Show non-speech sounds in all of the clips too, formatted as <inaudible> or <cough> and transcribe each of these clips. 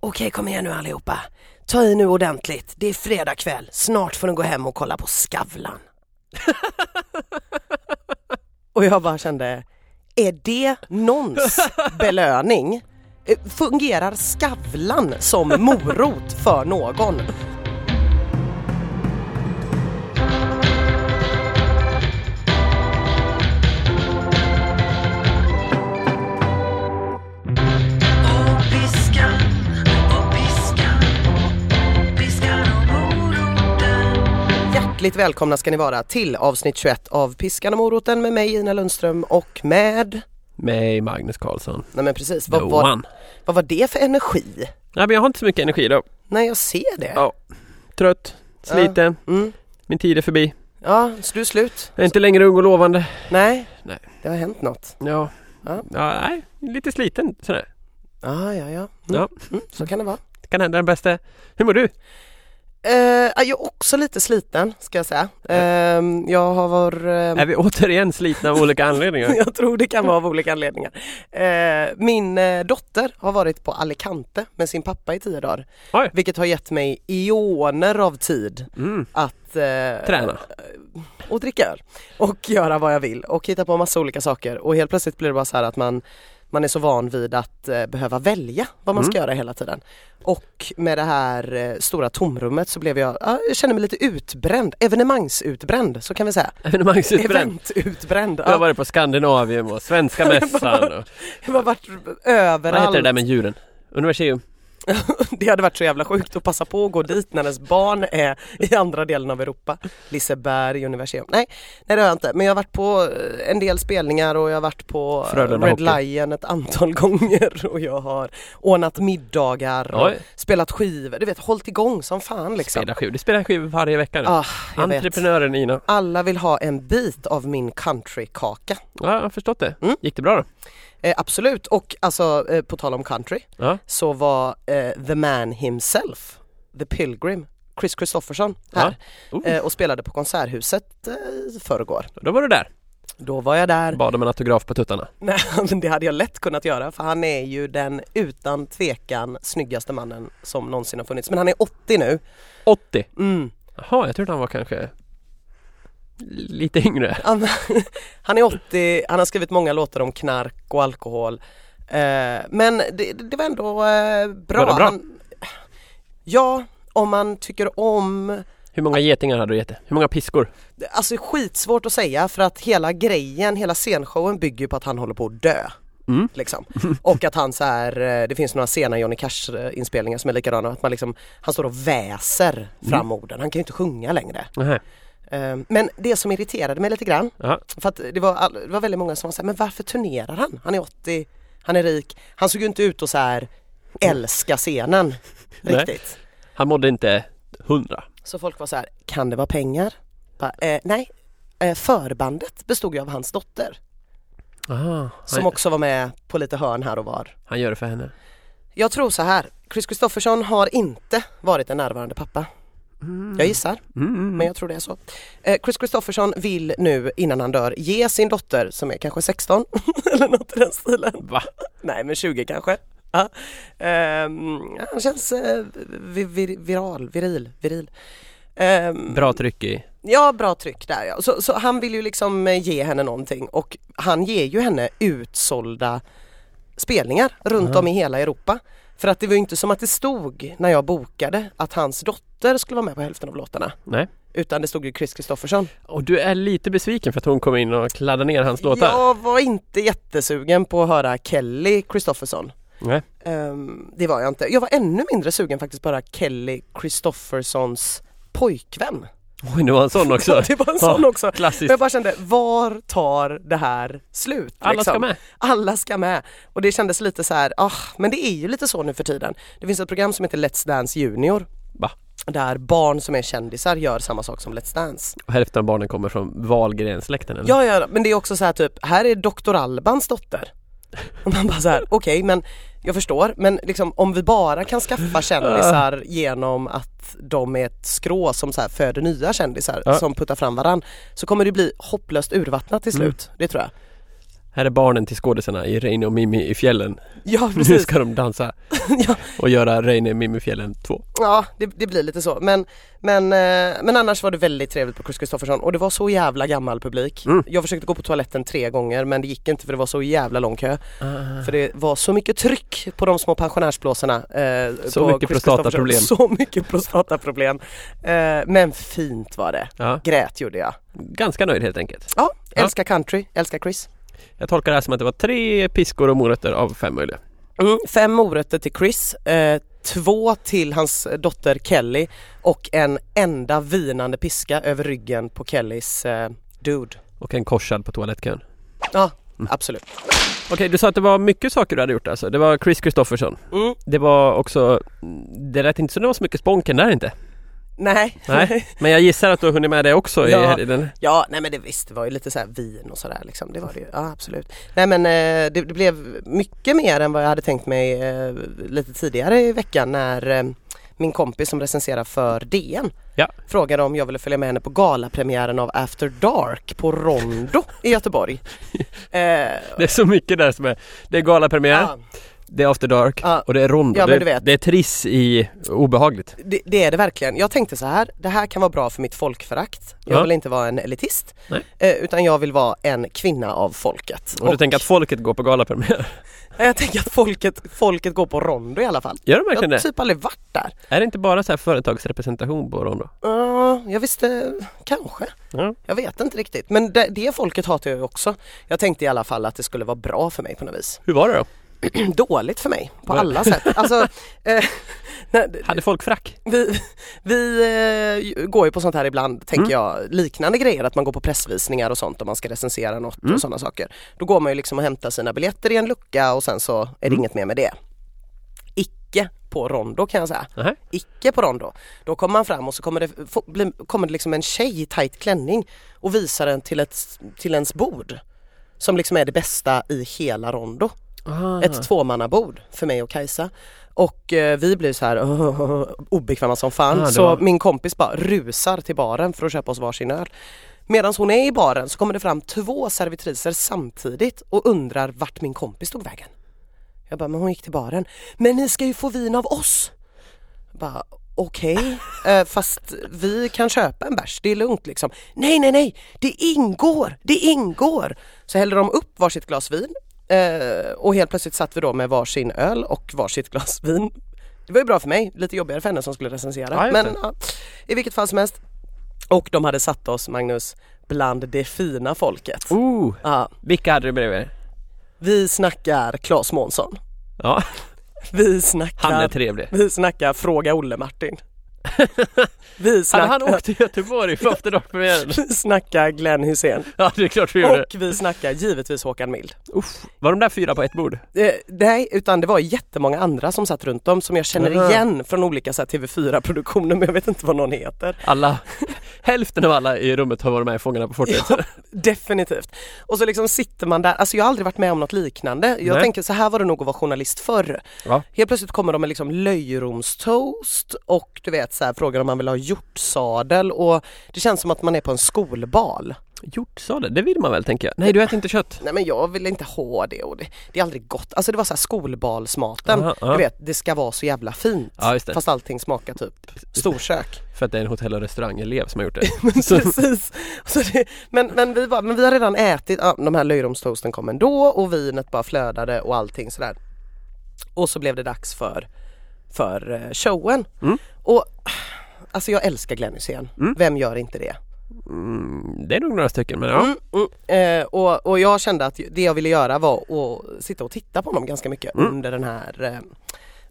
Okej, kom igen nu allihopa. Ta i nu ordentligt. Det är fredag kväll. Snart får ni gå hem och kolla på Skavlan. <laughs> och jag bara kände, är det någons <laughs> belöning? Eh, Fungerar Skavlan som morot för någon? Hjärtligt välkomna ska ni vara till avsnitt 21 av Piskan och moroten med mig Ina Lundström och med... Med Magnus Karlsson. Nej men precis, The vad var, one. vad var det för energi? Nej men jag har inte så mycket energi då. Nej jag ser det. Ja. Trött, sliten, Mm. min tid är förbi. Ja, så du är slut? Jag är inte längre ung och lovande. Nej, Nej. det har hänt något. Ja. Ja. ja nej, lite sliten sådär. Ja, ja, ja. Mm. Ja. Mm, så kan det vara. Det kan hända den bästa. Hur mår du? Eh, jag är också lite sliten ska jag säga. Eh, jag har varit... Är vi återigen slitna av olika anledningar? <laughs> jag tror det kan vara av olika anledningar. Eh, min eh, dotter har varit på Alicante med sin pappa i tio dagar. Oj. Vilket har gett mig ioner av tid Mm. att Träna. och dricka öl och göra vad jag vill och hitta på massa olika saker och helt plötsligt blir det bara så här att man man är så van vid att eh, behöva välja vad man ska Mm. göra hela tiden. Och med det här eh, stora tomrummet så blev jag, ja, jag känner mig lite utbränd, evenemangsutbränd så kan vi säga. Evenemangsutbränd. Eventutbränd. Du har Ja, varit på Skandinavium och Svenska <laughs> mässan och... jag har varit Vad heter överallt. det där med djuren? Universium? <laughs> Det hade varit så jävla sjukt att passa på att gå dit när ens barn är i andra delen av Europa. Liseberg universitet. Nej, nej det har jag inte. Men jag har varit på eh, en del spelningar och jag har varit på Frölunda Red Hockey. Lion ett antal <laughs> gånger och jag har ordnat middagar och Oj. spelat skivor. Du vet, hållit igång som fan liksom. Spelar skivor. Du spelar skivor varje vecka nu. Ah, jag vet. Entreprenören Ina. Alla vill ha en bit av min countrykaka. Ja, jag har förstått det. Mm. Gick det bra då? Eh, absolut och alltså eh, på tal om country Ja. så var eh, the man himself, the pilgrim, Chris Christofferson här Oh. eh, och spelade på Konserthuset eh, förrgår. Då var du där. Då var jag där. Bad om en autograf på tuttarna. <laughs> Nej, men det hade jag lätt kunnat göra för han är ju den utan tvekan snyggaste mannen som någonsin har funnits. Men han är 80 nu. 80. Mm. Jaha, jag trodde han var kanske lite yngre. Han, <laughs> han är 80, han har skrivit många låtar om knark och alkohol. Eh, men det, det var ändå eh, bra. Var det bra? Han, ja, om man tycker om Hur många getingar hade du gett? Hur många piskor? Alltså skitsvårt att säga för att hela grejen, hela scenshowen bygger på att han håller på att dö. Mm. Liksom. <laughs> Och att han så här, eh, det finns några sena Johnny Cash inspelningar som är likadana, att man liksom, han står och väser fram orden, han kan ju inte sjunga längre. Nähä. Eh, Men det som irriterade mig lite grann, Ja. för att det var, all, det var väldigt många som var så här, men varför turnerar han? Han är 80, han är rik, han såg ju inte ut att så här älska scenen <laughs> Nej. riktigt. Han mådde inte hundra. Så folk var så här, kan det vara pengar? Bara, eh, nej, eh, förbandet bestod ju av hans dotter Aha, som också var med på lite hörn här och var. han gör det för henne. Jag tror så här, Chris Kristoffersson har inte varit en närvarande pappa. Jag gissar, Mm, mm. men jag tror det är så. Eh, Chris Kristoffersson vill nu innan han dör ge sin dotter som är kanske 16 <laughs> eller något i den stilen. Va? Nej men 20 kanske. Ja. Ehm, han känns eh, vi, vi, viral, viril, viril. Ehm, Bra tryck i... Ja, bra tryck där ja. Så, så han vill ju liksom eh, ge henne någonting och han ger ju henne utsålda spelningar runt Aha. om i hela Europa. För att det var ju inte som att det stod när jag bokade att hans dotter skulle vara med på hälften av låtarna. Nej. Utan det stod ju Chris Kristoffersson. Och du är lite besviken för att hon kom in och kladdade ner hans låtar? Jag var inte jättesugen på att höra Kelly Kristofferson. Nej. Ehm, det var jag inte. Jag var ännu mindre sugen faktiskt på att höra Kelly Kristoffersons pojkvän. Oj, det var en sån också. <laughs> det var en sån Ja, också. Men Klassiskt. jag bara kände, var tar det här slut? Alla ska liksom? med. Alla ska med. Och det kändes lite så här, ah, men det är ju lite så nu för tiden. Det finns ett program som heter Let's Dance Junior. Va? Där barn som är kändisar gör samma sak som Let's Dance. Och hälften av barnen kommer från Wahlgrensläkten eller? Ja, ja, men det är också så här typ, här är Dr. Albans dotter. Och man bara så här, okej men jag förstår men liksom om vi bara kan skaffa kändisar genom att de är ett skrå som så här föder nya kändisar Ja. som puttar fram varann så kommer det bli hopplöst urvattnat till slut. Det tror jag. Här är barnen till skådisarna i Reine och Mimmi i fjällen. Ja <laughs> Nu precis. ska de dansa <laughs> ja, och göra Reine och Mimmi i fjällen 2. ja det, det blir lite så. Men, men, eh, men annars var det väldigt trevligt på Chris Kristoffersson och det var så jävla gammal publik. Mm. Jag försökte gå på toaletten tre gånger men det gick inte för det var så jävla lång kö. För det var så mycket tryck på de små pensionärsblåsorna. Eh, Så mycket prostataproblem. <laughs> Så mycket prostataproblem. Eh, men fint var det. Ja, Grät gjorde jag. ganska nöjd helt enkelt. Ja, Ja. älskar country, älskar Chris. Jag tolkar det här som att det var tre piskor och morötter av fem möjliga. Mm, fem morötter till Chris, eh, två till hans dotter Kelly och en enda vinande piska över ryggen på Kellys eh, dude. Och en korsad på toalettkön. Ja, Mm. absolut. Okej, du sa att det var mycket saker du hade gjort alltså. Det var Chris Kristoffersson. Mm, Det var också... Det lät inte som det var så mycket sponken där inte. Nej. Nej. Men jag gissar att du har hunnit med det också Ja. i, i den. Ja, nej men det visst, det var ju lite så vin och sådär liksom. Det var det ju. Ja, absolut. Nej men eh, det, det blev mycket mer än vad jag hade tänkt mig eh, lite tidigare i veckan när eh, min kompis som recenserar för DN Ja. frågade om jag ville följa med henne på galapremiären av After Dark på Rondo i Göteborg. <laughs> Det är så mycket där som är... Det är galapremiär, ja, det är After Dark Ja. och det är Rondo. Ja, det, det är triss i obehagligt. det, det är det verkligen. Jag tänkte så här, det här kan vara bra för mitt folkförakt. Jag Ja. vill inte vara en elitist. Eh, utan jag vill vara en kvinna av folket. Och du tänker att folket går på galapremiär? Jag tänker att folket, folket går på Rondo i alla fall. Gör de Jag verkligen har det? typ aldrig varit där. Är det inte bara så här företagsrepresentation på Rondo? Ja, jag visste, kanske. Ja. Jag vet inte riktigt. Men det, det folket hatar jag också. Jag tänkte i alla fall att det skulle vara bra för mig på något vis. Hur var det då? <clears throat> Dåligt för mig på alla sätt. Alltså, <laughs> eh, nej, <laughs> Hade folk frack? vi, vi eh, går ju på sånt här ibland, tänker Mm. jag, liknande grejer, att man går på pressvisningar och sånt om man ska recensera något Mm. och sådana saker. Då går man ju liksom och hämtar sina biljetter i en lucka och sen så är det Mm. inget mer med det. Icke på Rondo kan jag säga. Nähä. Icke på Rondo. Då kommer man fram och så kommer det, bli, kommer det liksom en tjej i tight klänning och visar den till, ett, till ens bord. Som liksom är det bästa i hela Rondo. Ah. Ett tvåmannabord för mig och Kajsa. Och eh, vi blir så här <laughs> obekväma som fan. Ah, så var- min kompis bara rusar till baren för att köpa oss varsin öl. Medan hon är i baren så kommer det fram två servitriser samtidigt och undrar vart min kompis tog vägen. Jag bara, men hon gick till baren. Men ni ska ju få vin av oss. Jag Bara, okej, <laughs> eh, fast vi kan köpa en bärs, det är lugnt liksom. Nej, nej, nej, det ingår, det ingår. Så hällde de upp varsitt glas vin eh, och helt plötsligt satt vi då med varsin öl och varsitt glas vin. Det var ju bra för mig, lite jobbigare för henne som skulle recensera. Ja, Men ja, i vilket fall som helst. Och de hade satt oss, Magnus, bland det fina folket. Oh, Ja, vilka hade du bredvid er? vi snackar Claes Månsson. Ja, Vi snackar, han är trevlig. vi snackar Fråga Olle-Martin. <laughs> Vi Hade snackar, han åkt till Göteborg för After Dark-premiären? <laughs> vi snackar Glenn Hussein. Ja, det är klart vi gjorde. Och vi snackar givetvis Håkan Mild. Uff, var de där fyra på ett bord? Eh, nej, utan det var jättemånga andra som satt runt om som jag känner Aha. igen från olika så här, TV4-produktioner men jag vet inte vad någon heter. Alla, hälften av alla i rummet har varit med i Fångarna på fortet. Ja, definitivt. Och så liksom sitter man där, alltså jag har aldrig varit med om något liknande. Jag Nej. tänker så här var det nog att vara journalist förr. Ja. Helt plötsligt kommer de med liksom löjromstoast och du vet så här, frågar om man vill ha hjortsadel och det känns som att man är på en skolbal. Hjortsadel, det vill man väl tänker jag? Nej, du äter inte kött? Nej men jag vill inte ha det och det, det är aldrig gott. Alltså det var så här skolbalsmaten. Aha, ja. Du vet, det ska vara så jävla fint. Ja. Fast allting smakar typ storkök. För att det är en hotell och restaurangelev som har gjort det. <laughs> Så, Precis. Så det, men, men, vi bara, men vi har redan ätit, ja, de här löjromstoasten kom ändå och vinet bara flödade och allting sådär. Och så blev det dags för, för eh, showen. Mm. Och alltså jag älskar Glenn Hysén. Mm. Vem gör inte det? mm, det är nog några stycken, men ja. Mm, mm. Eh, och, och jag kände att det jag ville göra var att sitta och titta på honom ganska mycket Mm. under den här eh,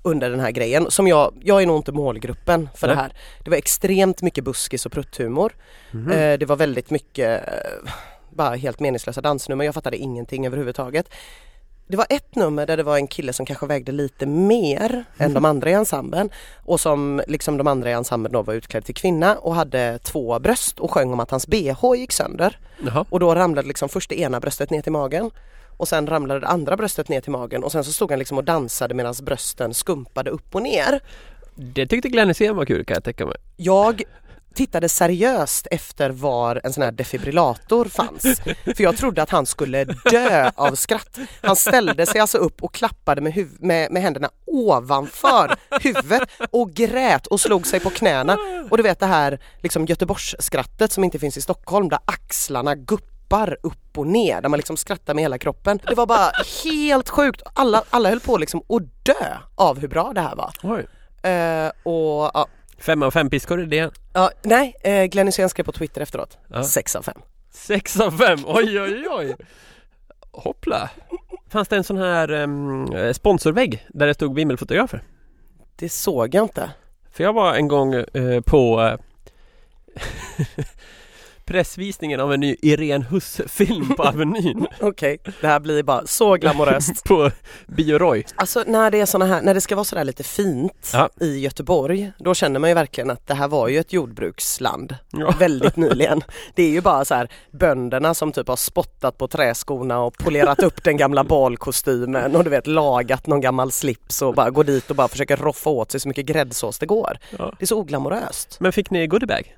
under den här grejen som jag, jag är nog inte målgruppen för Nej. det här. Det var extremt mycket buskis och prutthumor. Mhm. Eh, det var väldigt mycket eh, bara helt meningslösa dansnummer. Jag fattade ingenting överhuvudtaget. Det var ett nummer där det var en kille som kanske vägde lite mer än de andra i ensemblen och som liksom de andra i ensemblen då var utklädd till kvinna och hade två bröst och sjöng om att hans bh gick sönder. Jaha. Och då ramlade liksom först det ena bröstet ner till magen och sen ramlade det andra bröstet ner till magen och sen så stod han liksom och dansade medan brösten skumpade upp och ner. Det tyckte Glenn Hysén var kul kan jag tänka mig. Jag tittade seriöst efter var en sån här defibrillator fanns. För jag trodde att han skulle dö av skratt. Han ställde sig alltså upp och klappade med, huv- med, med händerna ovanför huvudet och grät och slog sig på knäna. Och du vet det här liksom Göteborgsskrattet som inte finns i Stockholm där axlarna guppar upp och ner, där man liksom skrattar med hela kroppen. Det var bara helt sjukt. Alla, alla höll på liksom att dö av hur bra det här var. Eh, och ja, Fem av fem piskor är det. Ja, nej, eh, Glenn Hysén skrev på Twitter efteråt. Ja. Sex av fem. Sex av fem, oj oj oj! Hoppla! Fanns det en sån här um, sponsorvägg där det stod vimmelfotografer? Det såg jag inte. För jag var en gång eh, på eh, <laughs> pressvisningen av en ny Irene Huss-film på <laughs> Avenyn Okej, det här blir bara så glamoröst. <laughs> på Bio Roy. Alltså när det är såna här, när det ska vara sådär lite fint Ja. i Göteborg, då känner man ju verkligen att det här var ju ett jordbruksland Ja. <laughs> väldigt nyligen. Det är ju bara så här bönderna som typ har spottat på träskorna och polerat upp den gamla balkostymen och du vet lagat någon gammal slips och bara går dit och bara försöker roffa åt sig så mycket gräddsås det går. Ja. Det är så oglamoröst. Men fick ni goodiebag?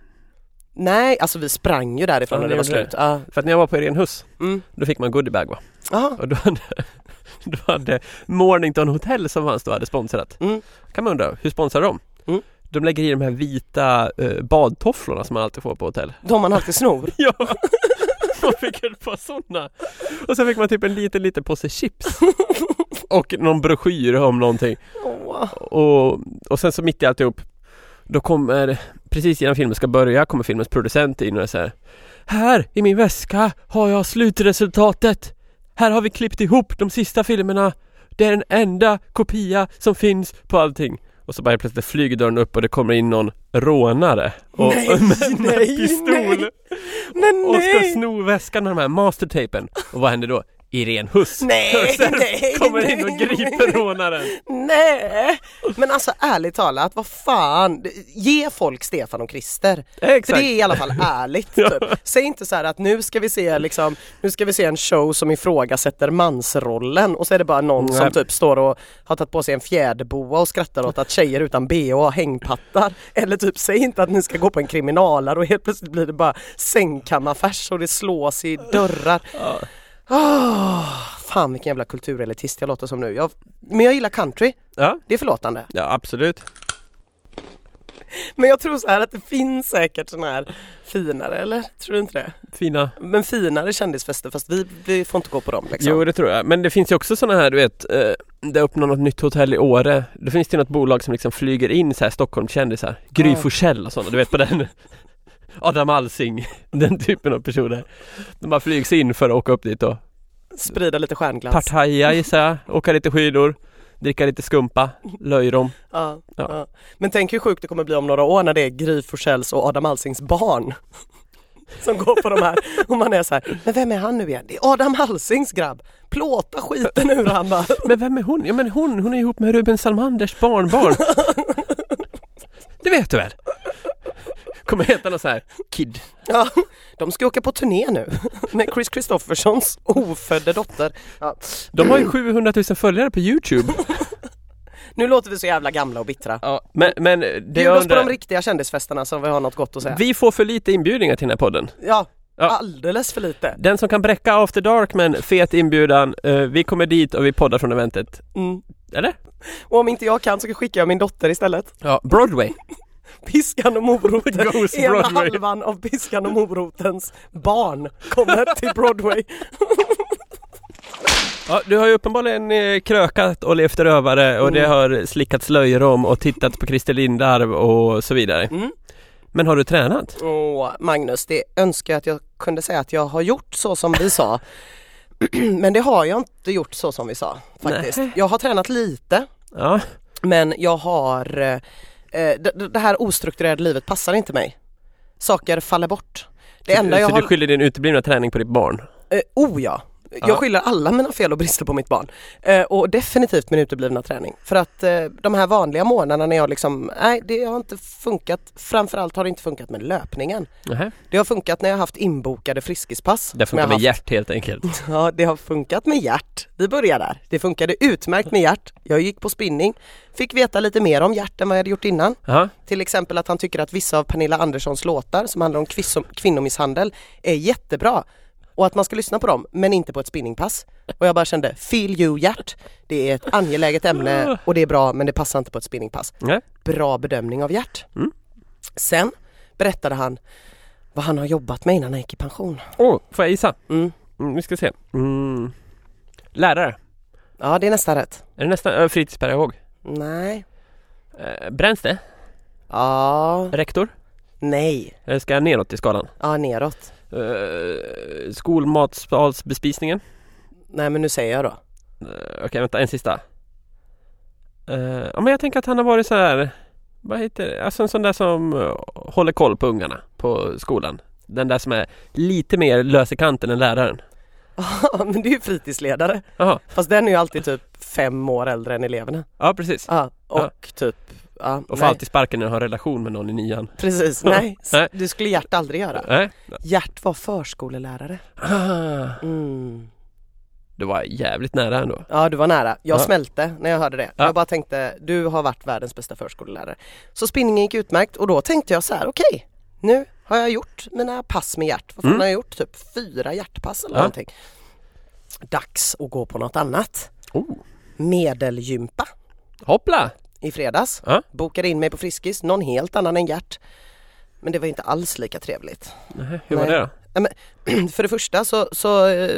Nej, alltså vi sprang ju därifrån Ja, när det var slut. Ja. För att när jag var på Irene Huss, Mm. då fick man goodiebag va? Aha. Och då hade, <laughs> då hade Mornington Hotel som fanns då hade sponsrat. Mm. Kan man undra, hur sponsrar de? Mm. De lägger i de här vita eh, badtofflorna som man alltid får på hotell. De man alltid snor. <laughs> Ja! Man fick ett par sådana. Och sen fick man typ en liten, liten påse chips. <laughs> Och någon broschyr om någonting. Åh. Och, och sen så mitt i alltihop Då kommer, precis innan filmen ska börja, kommer filmens producent in och är så här Här i min väska har jag slutresultatet! Här har vi klippt ihop de sista filmerna Det är den enda kopia som finns på allting Och så bara helt plötsligt flyger dörren upp och det kommer in någon rånare och, Nej, med, med nej, pistol nej. Men och ska sno väskan med de här mastertapen Och vad händer då? Irene Huss <laughs> Nej, nej, kommer in och nej, griper nej. rånaren Nej! Men alltså ärligt talat, vad fan, ge folk Stefan och Christer. För Exakt! det är i alla fall ärligt. <laughs> Typ. Säg inte så här att nu ska vi se liksom, nu ska vi se en show som ifrågasätter mansrollen och så är det bara någon som Nej. typ står och har tagit på sig en fjäderboa och skrattar åt att tjejer utan bh har hängpattar. Eller typ säg inte att ni ska gå på en kriminalare och helt plötsligt blir det bara sängkammarfärs och det slås i dörrar. Ja. Oh, fan vilken jävla kulturelitist jag låter som nu. Jag, men jag gillar country, Ja, det är förlåtande. ja absolut Men jag tror så här att det finns säkert sådana här finare, eller? Tror du inte det? Fina Men finare kändisfester fast vi, vi får inte gå på dem liksom. Jo det tror jag, men det finns ju också sådana här du vet eh, Det öppnar något nytt hotell i Åre Då finns det något bolag som liksom flyger in så här Stockholmskändisar Gry Ja. Forssell och sådana, du vet på den Adam Alsing, <laughs> den typen av personer De bara flygs in för att åka upp dit och Sprida lite stjärnglans. partaja gissar jag, <laughs> åka lite skidor Dricka lite skumpa, löjrom Ja, Ja. ja. Men tänk hur sjukt det kommer bli om några år när det är Gry Forssells och Adam Alsings barn <laughs> som går på de här och man är så här, men vem är han nu igen? Det är Adam Alsings grabb! Plåta skiten ur han bara. Men vem är hon? Ja men hon, hon är ihop med Ruben Salmanders barnbarn Det vet du väl? Kommer heta något så här Kid Ja, de ska åka på turné nu <laughs> med Chris Kristoffersons ofödde dotter. Ja. De har ju 700 000 följare på Youtube <laughs> Nu låter vi så jävla gamla och bittra. Ja, men, men det Bjud oss på undrar, de riktiga kändisfesterna så vi har något gott att säga. vi får för lite inbjudningar till den här podden. Ja, Ja. alldeles för lite. Den som kan bräcka After Dark med en fet inbjudan, eh, vi kommer dit och vi poddar från eventet. Mm. Eller? Och om inte jag kan så skickar jag min dotter istället. Ja, Broadway. <laughs> Piskan och moroten. <laughs> Goes Ena Broadway. halvan av Piskan och morotens barn kommer till Broadway. Ja, du har ju uppenbarligen eh, krökat och levt rövare och det Mm. har slickats löjrom och tittat på Christer Lindarw och så vidare. Mm. Men har du tränat? Åh, Magnus, det önskar jag att jag kunde säga att jag har gjort så som vi sa. <clears throat> Men det har jag inte gjort så som vi sa faktiskt. Nej. Jag har tränat lite Ja, men jag har eh, det, det här ostrukturerade livet passar inte mig. Saker faller bort. Det enda så jag du har... skyller din uteblivna träning på ditt barn? Eh, oh ja, Jag skyller alla mina fel och brister på mitt barn. Eh, och definitivt min uteblivna träning. För att eh, de här vanliga månaderna när jag liksom, nej det har inte funkat. Framförallt har det inte funkat med löpningen. Nähä. Det har funkat när jag har haft inbokade friskispass. Det funkar med haft. hjärt helt enkelt. <laughs> Ja, det har funkat med hjärt. Vi börjar där. Det funkade utmärkt med hjärt. Jag gick på spinning, fick veta lite mer om hjärt än vad jag hade gjort innan. Jaha. Till exempel att han tycker att vissa av Pernilla Anderssons låtar som handlar om kvinnomisshandel är jättebra. Och att man ska lyssna på dem, men inte på ett spinningpass. Och jag bara kände, feel you hjärt. Det är ett angeläget ämne och det är bra men det passar inte på ett spinningpass. Nej. Bra bedömning av hjärt. Mm. Sen berättade han vad han har jobbat med innan han gick i pension. Åh, får jag gissa? Mm. Mm, vi ska se. Mm. Lärare. Ja, det är nästan rätt. Är det nästan äh, fritidspedagog? Nej. Eh, bränns det? Ja, Rektor? nej. Eller ska jag neråt i skalan? Ja, neråt. Uh, skolmatsalsbespisningen? Nej men nu säger jag då. Eh, Okej, vänta, en sista. Eh, ja, men jag tänker att han har varit så här. Vad heter det? Alltså en sån där som eh, håller koll på ungarna på skolan. Den där som är lite mer lös i kanten än läraren. <laughs> Ja men det är ju fritidsledare. Jaha, Fast den är ju alltid typ fem år äldre än eleverna. ja precis. Ja, och Ja. typ, ja, Och får nej, alltid sparken när du har relation med någon i nian. precis, <laughs> nej, det skulle Gert aldrig göra. Nej. Gert var förskolelärare. Ah, Mm. det var jävligt nära ändå. Ja du var nära, jag Ja. smälte när jag hörde det. Ja. Jag bara tänkte, du har varit världens bästa förskolelärare. Så spinningen gick utmärkt och då tänkte jag så här, okej, nu har jag gjort mina pass med Gert. Vad fan Mm. har jag gjort? Typ fyra hjärtpass eller Ja. någonting. Dags att gå på något annat. Oh. Medelgympa Hoppla! I fredags. Ja. Bokade in mig på Friskis, någon helt annan än Gert. Men det var inte alls lika trevligt. Nej, hur var Nej. det då? <clears throat> För det första så, så eh,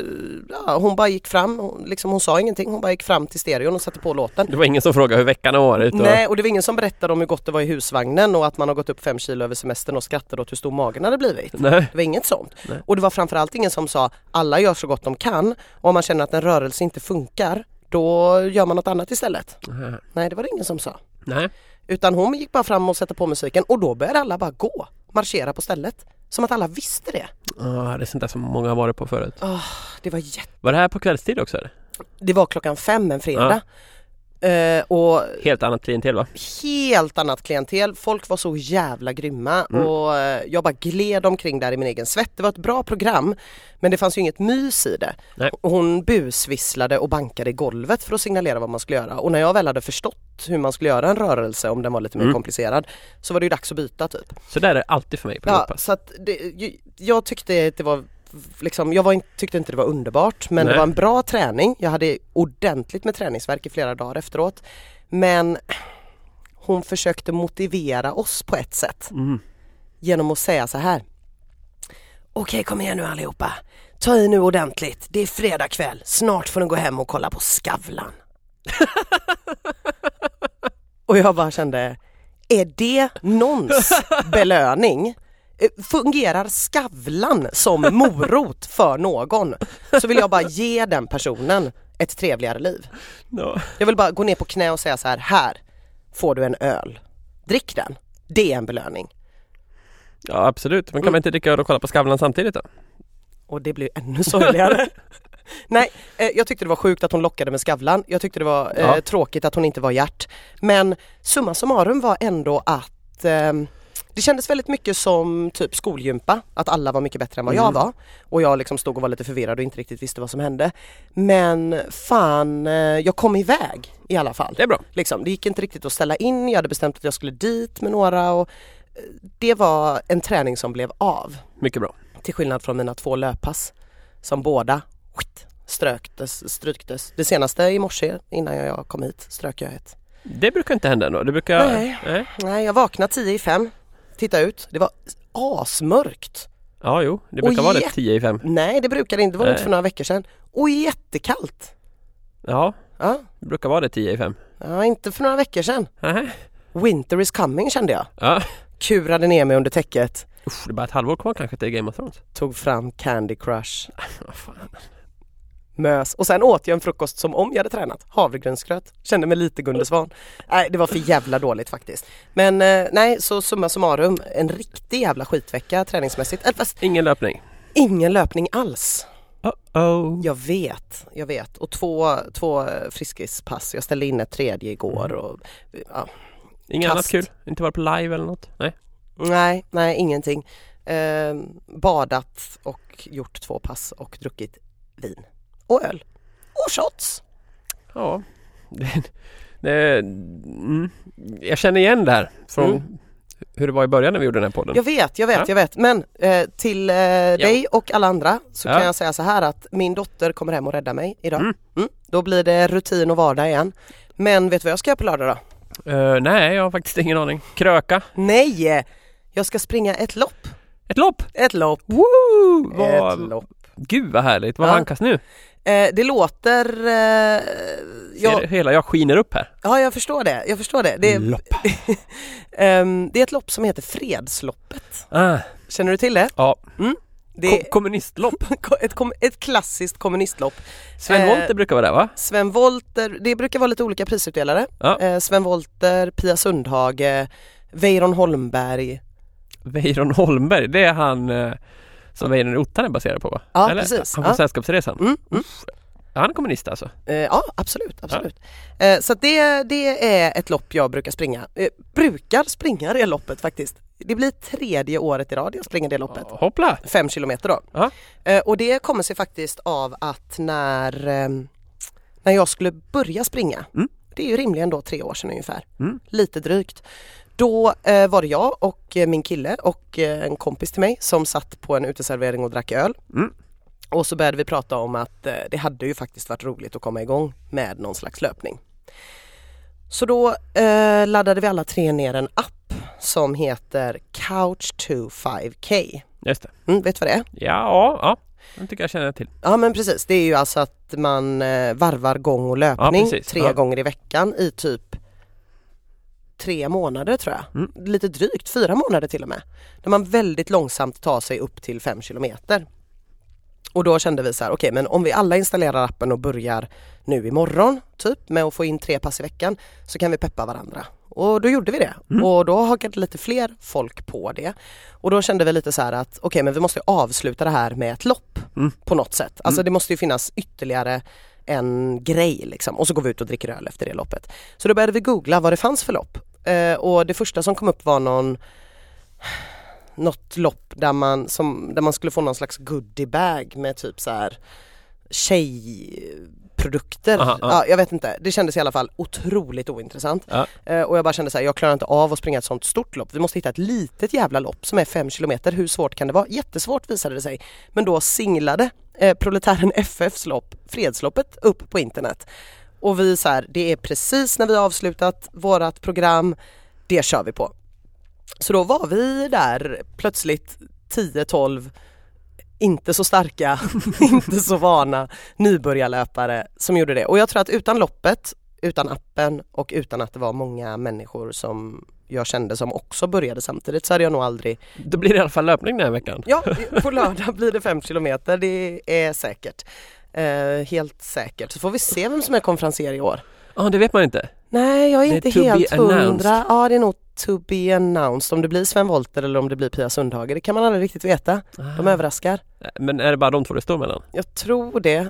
ja, hon bara gick fram, hon, liksom, hon sa ingenting, hon bara gick fram till stereon och satte på låten. Det var ingen som frågade hur veckan har varit? Och... Nej och det var ingen som berättade om hur gott det var i husvagnen och att man har gått upp fem kilo över semestern och skrattade åt hur stor magen hade blivit. Nej. Det var inget sånt. Nej. Och det var framförallt ingen som sa alla gör så gott de kan och om man känner att en rörelse inte funkar då gör man något annat istället. Nej. Nej det var det ingen som sa. Nej. Utan hon gick bara fram och satte på musiken och då började alla bara gå, marschera på stället. Som att alla visste det. Ah, det är sånt där som många har varit på förut. Det var jätte... Var det här på kvällstid också eller? Det var klockan fem en fredag. Eh, och Helt annat klientel va? helt annat klientel. Folk var så jävla grymma Mm. och eh, jag bara gled omkring där i min egen svett. Det var ett bra program men det fanns ju inget mys i det. Nej. Hon busvisslade och bankade i golvet för att signalera vad man skulle göra och när jag väl hade förstått hur man skulle göra en rörelse om den var lite mer Mm. komplicerad så var det ju dags att byta typ. Så där är det alltid för mig på Ja, så att det, jag tyckte att det var Liksom, jag inte- tyckte inte det var underbart men Nej. det var en bra träning. Jag hade ordentligt med träningsverk i flera dagar efteråt. Men hon försökte motivera oss på ett sätt Mm. genom att säga så här. Okej kom igen nu allihopa. Ta i nu ordentligt. Det är fredag kväll. Snart får ni gå hem och kolla på Skavlan. <laughs> och jag bara kände, är det någons belöning? Eh, Fungerar Skavlan som <laughs> morot för någon så vill jag bara ge den personen ett trevligare liv. Ja. Jag vill bara gå ner på knä och säga så här, här får du en öl. Drick den. Det är en belöning. ja absolut, men kan Mm. man inte dricka öl och kolla på Skavlan samtidigt då? Och det blir ännu sorgligare. <laughs> Nej, eh, jag tyckte det var sjukt att hon lockade med Skavlan. Jag tyckte det var eh, Ja. tråkigt att hon inte var hjärt. Men summa summarum var ändå att ehm, det kändes väldigt mycket som typ skolgympa, att alla var mycket bättre än vad jag Mm. var. Och jag liksom stod och var lite förvirrad och inte riktigt visste vad som hände. Men fan, eh, jag kom iväg i alla fall. Det är bra. Liksom, det gick inte riktigt att ställa in, jag hade bestämt att jag skulle dit med några och eh, det var en träning som blev av. Mycket bra. Till skillnad från mina två löppass som båda ströktes, stryktes. Det senaste i morse innan jag kom hit strök jag ett. Det brukar inte hända ändå. Det brukar... Nej. Nej. Nej, jag vaknade tio i fem, titta ut, det var asmörkt. Ja, jo. Det brukar Och vara det jätte- 10 i 5. Nej, det brukar det inte, det var inte Nej. för några veckor sedan. Och jättekallt. Ja, Ja, det brukar vara det 10 i 5. ja inte för några veckor sedan. Nej. Winter is coming kände jag. Ja. Kurade ner mig under täcket, Usch, det är bara ett halvår kvar kanske till Game of Thrones. tog fram Candy Crush, <laughs> Vad fan. Mös och sen åt jag en frukost som om jag hade tränat. Havregrynsgröt. Kände mig lite Gunde Svan. Nej det var för jävla dåligt faktiskt. Men eh, nej så summa summarum en riktig jävla skitvecka träningsmässigt. Eller fast Ingen löpning. ingen löpning alls. Uh-oh. Jag vet, jag vet. Och två, två friskispass. Jag ställde in ett tredje igår och ja, Inget annat kul? Inte vara på live eller något? Nej. nej, nej ingenting. Eh, badat och gjort två pass och druckit vin och öl och shots. Ja. Det, <laughs> det, mm. Jag känner igen det här från Mm. hur det var i början när vi gjorde den här podden. Jag vet, jag vet, Ja. jag vet. Men eh, till eh, dig och alla andra så Ja. kan jag säga så här att min dotter kommer hem och rädda mig idag. Mm. Mm. Då blir det rutin och vardag igen. Men vet du vad jag ska göra på lördag då? Eh, nej, jag har faktiskt ingen aning. Kröka. Nej! Jag ska springa ett lopp. Ett lopp! Ett lopp. Woo! Ett Vad, lopp. gud vad härligt. Vad Ja. vankas nu? Eh, det låter... Eh, Ser ja, det hela jag skiner upp här. ja, jag förstår det. Jag förstår det. Det är, Lopp. <laughs> ehm, det är ett lopp som heter Fredsloppet. Ah, Känner du till det? ja. Det Ko- kommunistlopp. <laughs> ett, kom- ett klassiskt kommunistlopp. Sven Eh, Wollter brukar vara där va? Sven Wollter, det brukar vara lite olika prisutdelare. Ja. Eh, Sven Wollter, Pia Sundhage, Weiron Holmberg. Weiron Holmberg, det är han eh, som Weiron Ottan är baserad på va? Ja, Eller? precis. Han från Ja. Sällskapsresan. Mm, mm. Ja, han är kommunist alltså. Eh, ja absolut, absolut. Eh, så det, det är ett lopp jag brukar springa. Eh, brukar springa det loppet faktiskt. Det blir tredje året i rad jag springer det loppet. Hoppla! Fem kilometer då. Ja. Och det kommer sig faktiskt av att när, eh, när jag skulle börja springa, Mm. det är ju rimligen då tre år sedan ungefär, Mm. lite drygt. Då eh, var det jag och eh, min kille och eh, en kompis till mig som satt på en uteservering och drack öl. Mm. Och så började vi prata om att eh, det hade ju faktiskt varit roligt att komma igång med någon slags löpning. Så då eh, laddade vi alla tre ner en app som heter Couch to 5K. Just det. Mm, vet du vad det är? Ja, ja. Den tycker jag känner till. Ja men precis, det är ju alltså att man varvar gång och löpning Ja, tre Ja. gånger i veckan i typ tre månader tror jag. Mm. Lite drygt, fyra månader till och med. Där man väldigt långsamt tar sig upp till fem kilometer. Och då kände vi så här, okej men om vi alla installerar appen och börjar nu imorgon typ med att få in tre pass i veckan så kan vi peppa varandra. Och då gjorde vi det Mm. och då hakade lite fler folk på det. Och då kände vi lite så här att okej men vi måste avsluta det här med ett lopp Mm. på något sätt. Alltså det måste ju finnas ytterligare en grej liksom och så går vi ut och dricker öl efter det loppet. Så då började vi googla vad det fanns för lopp eh, och det första som kom upp var någon något lopp där man, som, där man skulle få någon slags goodiebag med typ så här tjejprodukter. Aha, ja. Ja, jag vet inte, det kändes i alla fall otroligt ointressant. Ja. Eh, och jag bara kände så här, jag klarar inte av att springa ett sånt stort lopp. Vi måste hitta ett litet jävla lopp som är fem kilometer. Hur svårt kan det vara? Jättesvårt visade det sig. Men då singlade eh, Proletären FFs lopp, Fredsloppet, upp på internet. Och vi så här, det är precis när vi har avslutat vårat program, det kör vi på. Så då var vi där plötsligt 10-12 inte så starka, <laughs> inte så vana nybörjarlöpare som gjorde det. Och jag tror att utan loppet, utan appen och utan att det var många människor som jag kände som också började samtidigt så hade jag nog aldrig... Då blir det i alla fall löpning den här veckan. Ja, på lördag blir det fem kilometer, det är säkert. Eh, helt säkert. Så får vi se vem som är konferencier i år. Ja, det vet man inte. Nej, jag är är inte be helt hundra. Ja, det är nog to be announced. Om det blir Sven Wollter eller om det blir Pia Sundhage, det kan man aldrig riktigt veta. De Ah. överraskar. Men är det bara de två det står mellan? Jag tror det.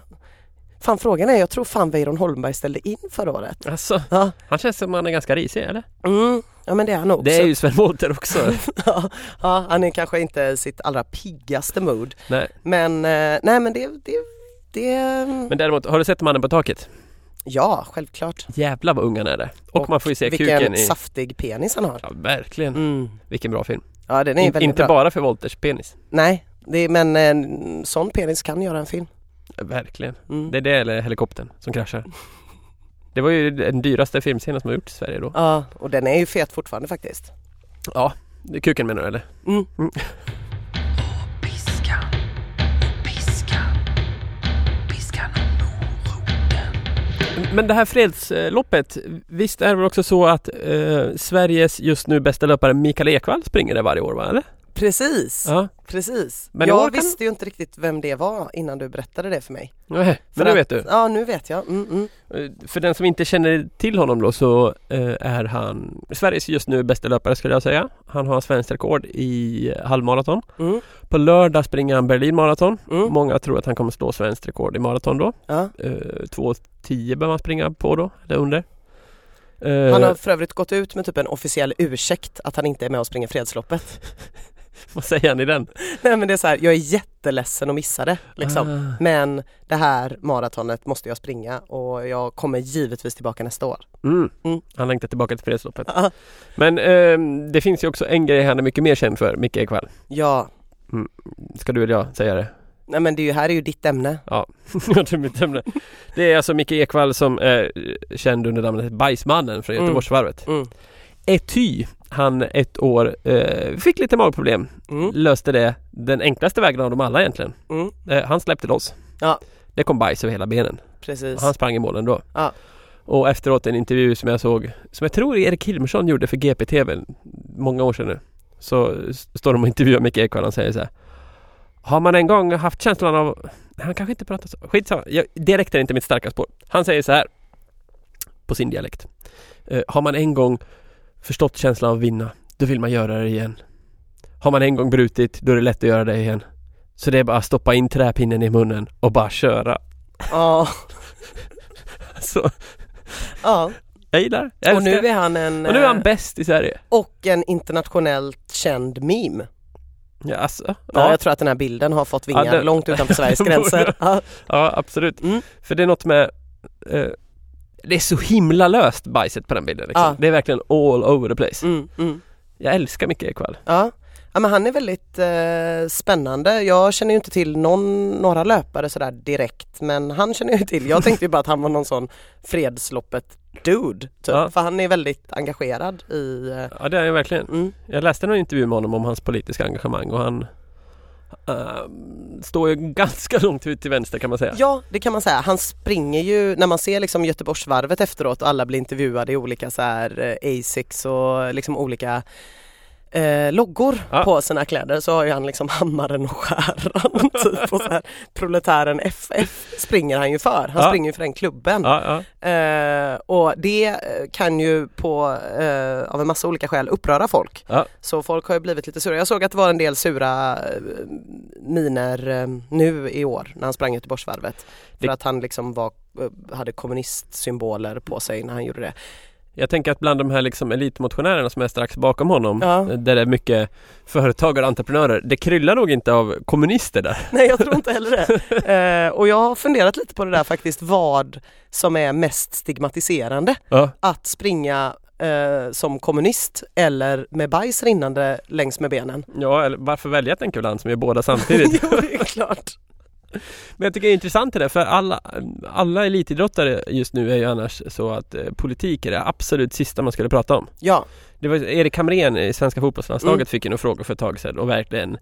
Fan frågan är, jag tror fan Weiron Holmberg ställde in förra året. Alltså, Ja, han känns som han är ganska risig eller? mm, ja men det är han nog. Det är ju Sven Wollter också. <laughs> ja, ja, han är kanske inte sitt allra piggaste mood. Nej. Men eh, nej men det, det, det Men däremot, har du sett mannen på taket? ja självklart. Jävlar vad ung han är det. Och, man får ju se vilken kuken i... saftig penis han har. Ja, verkligen. Mm. Vilken bra film. Ja den är In, väldigt inte bra. bara för Wolters penis. Nej, är- men en sån penis kan göra en film. Ja, Verkligen. Mm. Det är det eller helikoptern som kraschar. <laughs> Det var ju den dyraste filmscenen som har gjorts i Sverige då. Ja, och den är ju fet fortfarande faktiskt. Ja, kuken menar du eller? Mm. Men det här fredsloppet, visst är det väl också så att eh, Sveriges just nu bästa löpare Mikael Ekvall springer det varje år va? Eller? Precis, Ja, precis. Men jag kan- visste ju inte riktigt vem det var innan du berättade det för mig. nej, För men nu att- vet du. Ja, nu vet jag. Mm, mm. Eh, För den som inte känner till honom då så eh, är han Sveriges just nu bästa löpare skulle jag säga. Han har svenskt rekord i halvmaraton. Mm, På lördag springer han Berlin maraton. mm. Många tror att han kommer slå svenskt rekord i maraton då. Ja. Eh, 2.10 behöver han springa på då, eller under. Eh, Han har för övrigt gått ut med typ en officiell ursäkt att han inte är med och springer fredsloppet. <laughs> <laughs> Vad säger han i den? Nej men det är så här, jag är jätteledsen att missa det liksom. Ah. Men det här maratonet måste jag springa och jag kommer givetvis tillbaka nästa år. Mm. Mm. Han längtar tillbaka till fredsloppet. Ja. Men ehm, det finns ju också en grej han är mycket mer känd för, Micke Ekvall. Ja, Ska du eller jag säga det? nej men det är ju, här är ju ditt ämne. Ja, <laughs> det är mitt ämne. Det är alltså Micke Ekvall som är eh, känd under namnet Bajsmannen från Mm. Göteborgsvarvet. Mm. Ety, han ett år eh, fick lite magproblem. Mm. Löste det den enklaste vägen av dem alla egentligen. Mm. Eh, han släppte loss. Ja. Det kom bajs över hela benen. Precis. Och han sprang i målen då. Ja. Och efteråt en intervju som jag såg, som jag tror Erik Hilmersson gjorde för GP-TV många år sedan nu. Så står de och intervjuar Micke Ekvall och han säger så här. Har man en gång haft känslan av... Han kanske inte pratar så. Skitsamma. Jag, dialekt är inte mitt starka spår. Han säger så här. På sin dialekt. Eh, har man en gång förstått känslan av att vinna, då vill man göra det igen. Har man en gång brutit, då är det lätt att göra det igen. Så det är bara att stoppa in träpinnen i munnen och bara köra. Ja, <laughs> Så ja. jag gillar. Jag och nu är han en och nu är han eh, bäst i Sverige. och en internationellt känd meme. Ja, alltså, Ja. ja, jag tror att den här bilden har fått vingar Ja, långt utanför <laughs> Sveriges gränser. ja, absolut. Mm. För det är något med eh, Det är så himla löst bajset på den bilden. Liksom. Ja. Det är verkligen all over the place. Mm, mm. Jag älskar Micke Ekvall. Ja. ja, men han är väldigt eh, spännande. Jag känner ju inte till någon, några löpare sådär direkt men han känner jag ju till. Jag tänkte ju bara att han var någon sån fredsloppet dude. Typ. Ja. För han är väldigt engagerad i... Eh, Ja, det är han verkligen. mm. Jag läste någon intervju med honom om hans politiska engagemang och han Ehm, står ju ganska långt ut till vänster kan man säga. Ja, det kan man säga. Han springer ju, när man ser liksom Göteborgsvarvet efteråt och alla blir intervjuade i olika så här eh, Asics och liksom olika eh, loggor Ja. på sina kläder så har ju han liksom hammaren och skäran <laughs> typ och så här proletären FF springer han ju för. Han Ja. springer ju för den klubben. Ja. Eh, och det eh, kan ju på, eh, av en massa olika skäl uppröra folk. Så folk har ju blivit lite sura. Jag såg att det var en del sura eh, miner eh, nu i år när han sprang Göteborgsvarvet. För Det- att han liksom var, hade kommunistsymboler på sig när han gjorde det. Jag tänker att bland de här liksom elitmotionärerna som är strax bakom honom Ja. Där det är mycket företagare och entreprenörer Det kryllar nog inte av kommunister där Nej jag tror inte heller det. <laughs> Eh, och jag har funderat lite på det där faktiskt vad som är mest stigmatiserande. Ja, Att springa eh, som kommunist eller med bajs rinnande längs med benen. ja eller varför välja ett enkelland som gör båda samtidigt? <laughs> jo det är klart. Men jag tycker det är intressant det där för alla, alla elitidrottare just nu är ju annars så att eh, politik är det absolut sista man skulle prata om. Ja, Det var Erik Hamrén i svenska fotbollslandslaget Mm. fick ju några frågor för ett tag sedan och verkligen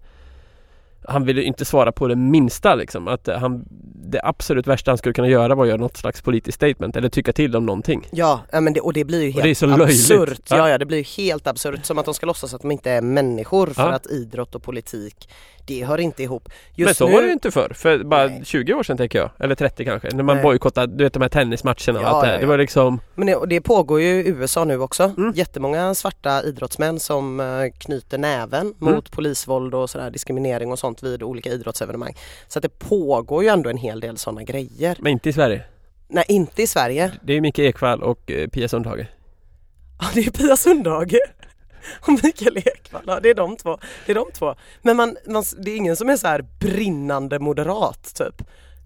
Han ville inte svara på det minsta liksom. Att eh, han, det absolut värsta han skulle kunna göra var att göra något slags politiskt statement eller tycka till om någonting. ja ja, men det, och det blir ju helt absurt. Ja. Ja. ja, det blir ju helt absurt. Som att de ska låtsas att de inte är människor för Ja. att idrott och politik, det hör inte ihop. Just Men så nu, var det ju inte förr, för bara Nej. 20 år sedan tänker jag, eller 30 kanske, när man bojkottade, du vet de här tennismatcherna och Ja, allt det här. Det var liksom Men det, och det pågår ju i USA nu också. Mm. Jättemånga svarta idrottsmän som eh, knyter näven Mm. mot polisvåld och sådär, diskriminering och sånt vid olika idrottsevenemang. Så att det pågår ju ändå en hel del sådana grejer. Men inte i Sverige. Nej, inte i Sverige. Det är Micke Ekvall och eh, Pia Sundhage. Ja, det är Pia Sundhage <laughs> och Mikael Ekvall. Ja, det är de två. Det är de två. Men man, man, det är ingen som är så här brinnande moderat typ.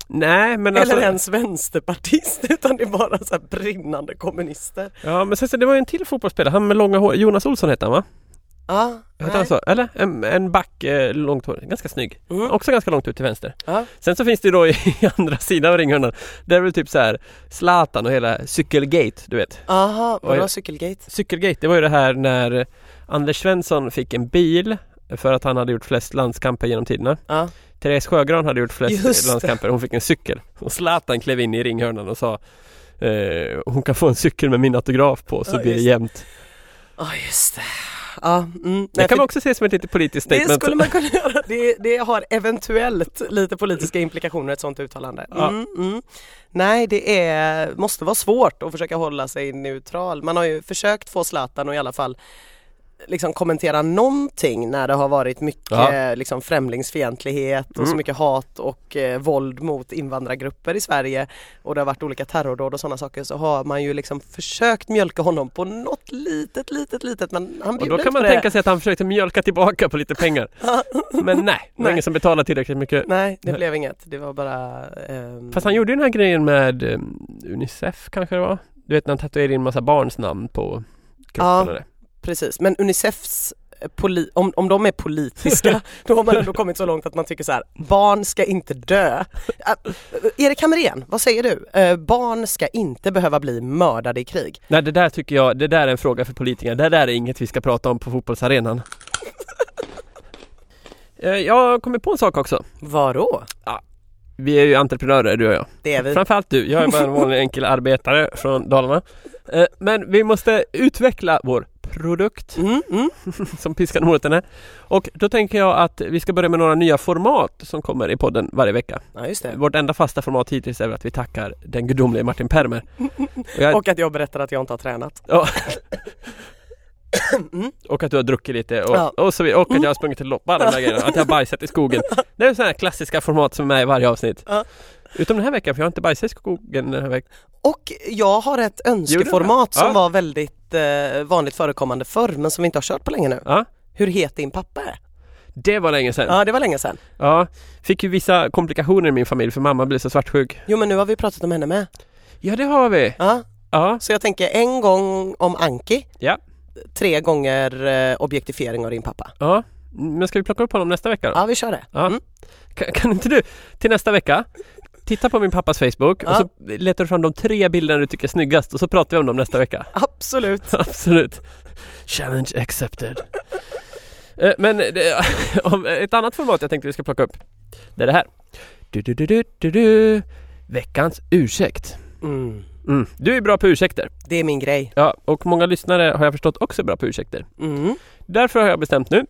Nej men alltså, Eller ens vänsterpartist <laughs> utan det är bara så här brinnande kommunister. Ja men sen så det var ju en till fotbollsspelare, han med långa hår, Jonas Olsson hette han va? Ja, Hette han så? Eller? En, en back, eh, långt hår, ganska snygg. Mm. Också ganska långt ut till vänster. Ja. Sen så finns det ju då i, <laughs> i andra sidan av ringhörnan, där är väl typ så här Zlatan och hela cykelgate, du vet. Aha, vadå Oj. cykelgate? Cykelgate, det var ju det här när Anders Svensson fick en bil för att han hade gjort flest landskamper genom tiderna. Ja. Therese Sjögran hade gjort flest Just landskamper, hon fick en cykel. Och Zlatan klev in i ringhörnan och sa eh, Hon kan få en cykel med min autograf på så Ja, blir det jämnt. Ja just det. Ja, mm, nej, Det kan man också se som ett lite politiskt det statement. skulle man kunna <laughs> göra. Det, det har eventuellt lite politiska implikationer ett sånt uttalande. Ja. Mm, mm. Nej, det är, måste vara svårt att försöka hålla sig neutral. Man har ju försökt få Zlatan att i alla fall liksom kommentera någonting när det har varit mycket Ja. liksom främlingsfientlighet och så Mm. mycket hat och eh, våld mot invandrargrupper i Sverige och det har varit olika terrordåd och sådana saker så har man ju liksom försökt mjölka honom på något litet, litet, litet men han Och då kan man det. tänka sig att han försökte mjölka tillbaka på lite pengar. <laughs> Men nej, det var Nej. ingen som betalade tillräckligt mycket. Nej, det Nej. blev inget. Det var bara... ehm, Fast han gjorde ju den här grejen med eh, Unicef kanske det var? Du vet när han tatuerade in massa barns namn på kroppen Ja. det. Precis, men Unicefs eh, Poli- om, om de är politiska, <laughs> då har man ändå kommit så långt att man tycker så här, barn ska inte dö. Äh, Erik Hamrén, vad säger du? Eh, barn ska inte behöva bli mördade i krig. Nej det där tycker jag, det där är en fråga för politikerna. Det där är inget vi ska prata om på fotbollsarenan. <laughs> Jag kommer på en sak också. Vadå? Vi är ju entreprenörer du och jag. Det är vi. Framförallt du, jag är bara en vanlig <laughs> enkel arbetare från Dalarna. Men vi måste utveckla vår produkt Mm, mm. <laughs> som moroten är. Och då tänker jag att vi ska börja med några nya format som kommer i podden varje vecka. Ja, just det. Vårt enda fasta format hittills är att vi tackar den gudomlige Martin Permer. Och, jag, Och att jag berättar att jag inte har tränat. ja, <coughs> Mm. och att du har druckit lite och, Ja. och, så, och att jag har sprungit till lopp, alla de där grejerna. Att jag har bajsat i skogen. <laughs> Det är sådana här klassiska format som är med i varje avsnitt. Ja. Utom den här veckan, för jag har inte bajsat i skogen den här veckan. Och jag har ett önskeformat Ja. som var väldigt vanligt förekommande förr men som vi inte har kört på länge nu. Ja, Hur het din pappa är? det var länge sedan. Ja, det var länge sedan. Ja, fick ju vissa komplikationer i min familj för mamma blev så svartsjuk. Jo men nu har vi pratat om henne med. Ja, det har vi. Ja, Ja, Så jag tänker en gång om Anki, Ja. tre gånger eh, objektifiering av din pappa. ja. Men ska vi plocka upp honom nästa vecka då? Ja vi kör det. Ja. Mm. Kan, kan inte du till nästa vecka titta på min pappas Facebook och Ja. så letar du fram de tre bilderna du tycker är snyggast och så pratar vi om dem nästa vecka. <laughs> Absolut. <laughs> Absolut. Challenge accepted. Eh, Men det, <laughs> om ett annat format jag tänkte vi ska plocka upp. Det är det här. Du, du, du, du, du, du. Veckans ursäkt. Mm. Mm. Du är bra på ursäkter. Det är min grej. Ja, och många lyssnare har jag förstått också är bra på ursäkter. Mm. Därför har jag bestämt nu,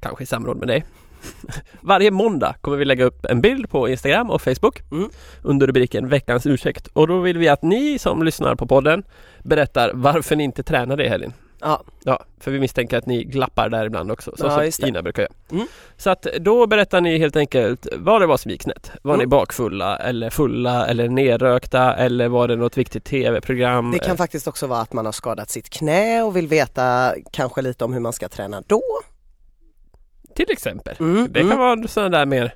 kanske i samråd med dig, <laughs> varje måndag kommer vi lägga upp en bild på Instagram och Facebook Mm. under rubriken veckans ursäkt. Och då vill vi att ni som lyssnar på podden berättar varför ni inte tränade i helgen. Ja. Ja, för vi misstänker att ni glappar där ibland också, så Ja, som. Ina brukar göra. Mm. Så att då berättar ni helt enkelt vad det var som gick snett. Var Mm. ni bakfulla eller fulla eller nerrökta eller var det något viktigt tv-program? Det kan faktiskt också vara att man har skadat sitt knä och vill veta kanske lite om hur man ska träna då. Till exempel. Mm, Det kan mm. vara sådana där mer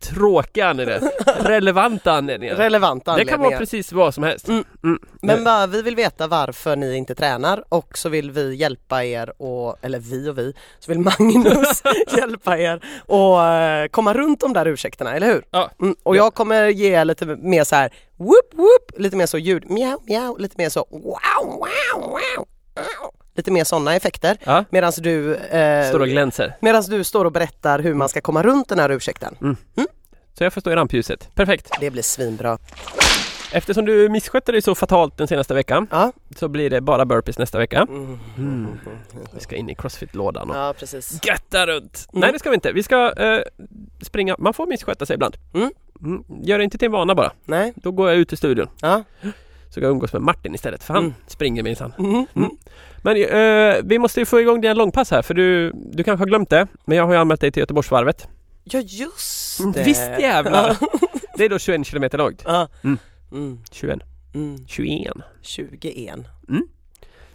tråkiga anledningar. Relevanta anledningar. Relevanta det kan anledningar. vara precis vad som helst. Mm. Mm. Men bara, vi vill veta varför ni inte tränar och så vill vi hjälpa er och, eller vi och vi, så vill Magnus <laughs> hjälpa er och eh, komma runt de där ursäkterna, eller hur? Ja. Mm, och jag kommer ge lite mer så här whoop whoop, lite mer så ljud, mjau mjau, lite mer så wow wow wow. wow. Lite mer sådana effekter Ja. medan du, eh, Står och glänser. medans du står och berättar hur man ska komma runt den här ursäkten. Så jag får stå i rampljuset. Perfekt. Det blir svinbra. Eftersom du misskötte dig så fatalt den senaste veckan Ja. så blir det bara burpees nästa vecka. Mm. Mm. Vi ska in i crossfit-lådan och Ja precis. götta runt. Mm. Nej det ska vi inte. Vi ska eh, springa. Man får missköta sig ibland. Mm. Mm. Gör det inte till en vana bara. Nej. Då går jag ut i studion. Ja. Så jag umgås med Martin istället för han Mm. springer minsann. Mm. Mm. Men eh, vi måste ju få igång dina långpass här för du, du kanske har glömt det. Men jag har ju anmält dig till Göteborgsvarvet. Ja just Mm, det. visst jävlar. <laughs> Det är då 21 kilometer långt. Ja. Mm. Mm. 21. Mm. 21. 21.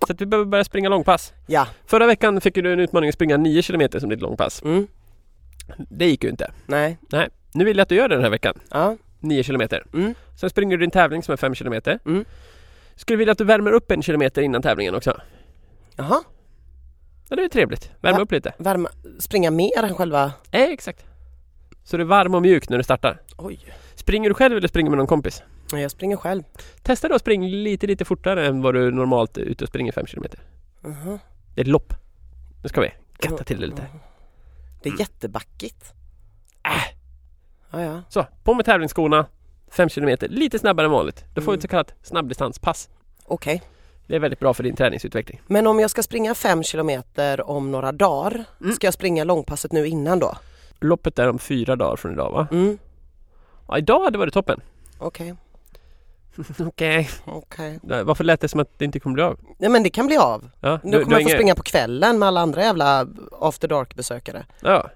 Så att vi behöver börja springa långpass. Ja. Förra veckan fick du en utmaning att springa 9 kilometer som ditt långpass. Mm. Det gick ju inte. Nej. Nej. Nu vill jag att du gör det den här veckan. Ja. 9 kilometer. Mm. Sen springer du din tävling som är 5 kilometer. Mm. Skulle vilja att du värmer upp en kilometer innan tävlingen också. Jaha. Ja, det är trevligt. Värma Ja. upp lite. Värma, springa mer än själva... Eh, exakt. Så du är varm och mjuk när du startar. Oj. Springer du själv eller springer med någon kompis? Jag springer själv. Testa då att springa lite, lite fortare än vad du normalt är ute och springer 5 kilometer. Jaha. Det är lopp. Nu ska vi gatta till det lite. Det är jättebackigt. Äh. Ja, ja. Så, på med tävlingsskorna. 5 kilometer, lite snabbare än vanligt. Då får vi Mm. ett så kallat snabbdistanspass. Okej. Det är väldigt bra för din träningsutveckling. Men om jag ska springa fem kilometer om några dagar, Mm. ska jag springa långpasset nu innan då? Loppet är om fyra dagar från idag va? Mm. Ja, idag hade varit toppen. Okej, <laughs> Okej. okej. Varför lät det som att det inte kommer bli av? Nej men det kan bli av. Ja, Nu kommer jag få springa på kvällen med alla andra jävla after dark besökare. Ja,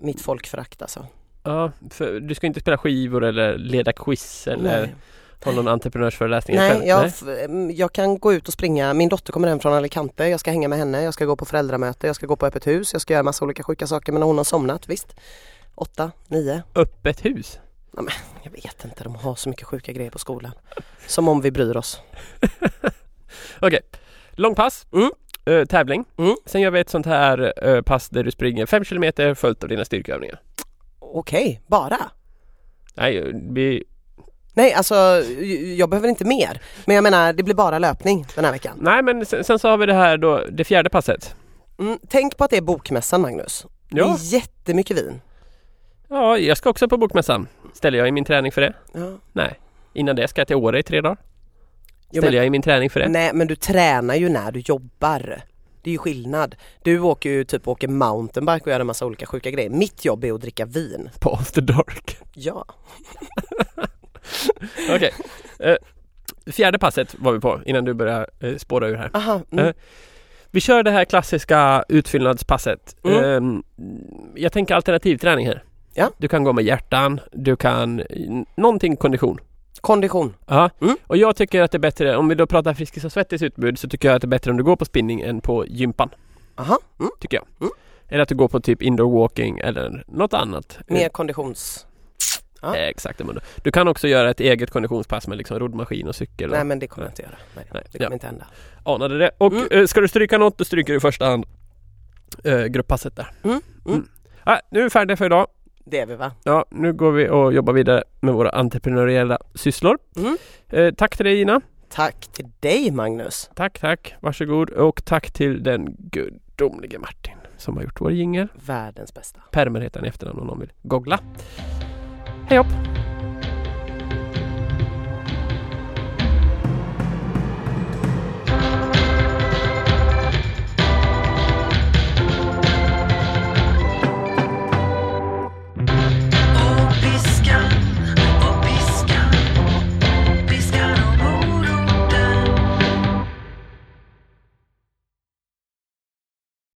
Mitt folkförakt alltså. Ja för du ska inte spela skivor eller leda quiz eller Nej, ha någon entreprenörsföreläsning Nej, jag, mm, jag kan gå ut och springa. Min dotter kommer hem från Alicante. Jag ska hänga med henne. Jag ska gå på föräldramöte. Jag ska gå på öppet hus. Jag ska göra massa olika sjuka saker. Men när hon har somnat, visst. Åtta, nio. Öppet hus? Jag vet inte. De har så mycket sjuka grejer på skolan. Som om vi bryr oss. <laughs> Okej, långpass, Mm. eh, tävling. Mm. Sen gör vi ett sånt här eh, pass där du springer 5 km följt av dina styrkeövningar. Okej, bara? Nej, vi, Nej, alltså jag behöver inte mer. Men jag menar, det blir bara löpning den här veckan. nej men sen, sen så har vi det här då, det fjärde passet. Mm, tänk på att det är bokmässan Magnus. Det Ja, är jättemycket vin. ja, jag ska också på bokmässan. Ställer jag i min träning för det? Ja. Nej. Innan det ska jag till Åre i tre dagar. Jo, Ställer men, jag i min träning för det? nej men du tränar ju när du jobbar. Det är ju skillnad. Du åker ju typ åker mountainbike och gör en massa olika sjuka grejer. Mitt jobb är att dricka vin. På After Dark. Ja. <laughs> Okej. Eh, fjärde passet var vi på innan du börjar eh, spåra ur här. Aha. Mm. Eh, Vi kör det här klassiska utfyllnadspasset. Mm. Ehm, jag tänker alternativträning här. Ja. Du kan gå med hjärtan, du kan någonting kondition. Kondition. Ja. Mm. Och jag tycker att det är bättre, om vi då pratar Friskis och Svettis utbud så tycker jag att det är bättre om du går på spinning än på gympan. Aha. Mm. Tycker jag. Mm. Eller att du går på typ indoor walking eller något annat. Mer konditions... Ja. Eh, Exakt. Du kan också göra ett eget konditionspass med liksom roddmaskin och cykel. Och Nej men det kommer jag inte göra. Nej, Nej. det kommer Ja. inte hända. Anade det. Och Mm. eh, ska du stryka något, då stryker du i första hand eh, grupppasset där. Mm. Mm. Ah, nu är vi färdiga för idag. Det är vi va? Ja, nu går vi och jobbar vidare med våra entreprenöriella sysslor. Mm. Eh, tack till dig Ina. Tack till dig Magnus. Tack, tack. Varsågod. Och tack till den gudomlige Martin som har gjort vår jingel. Världens bästa. Permer heter han i efternamn om någon vill googla. Hej hopp!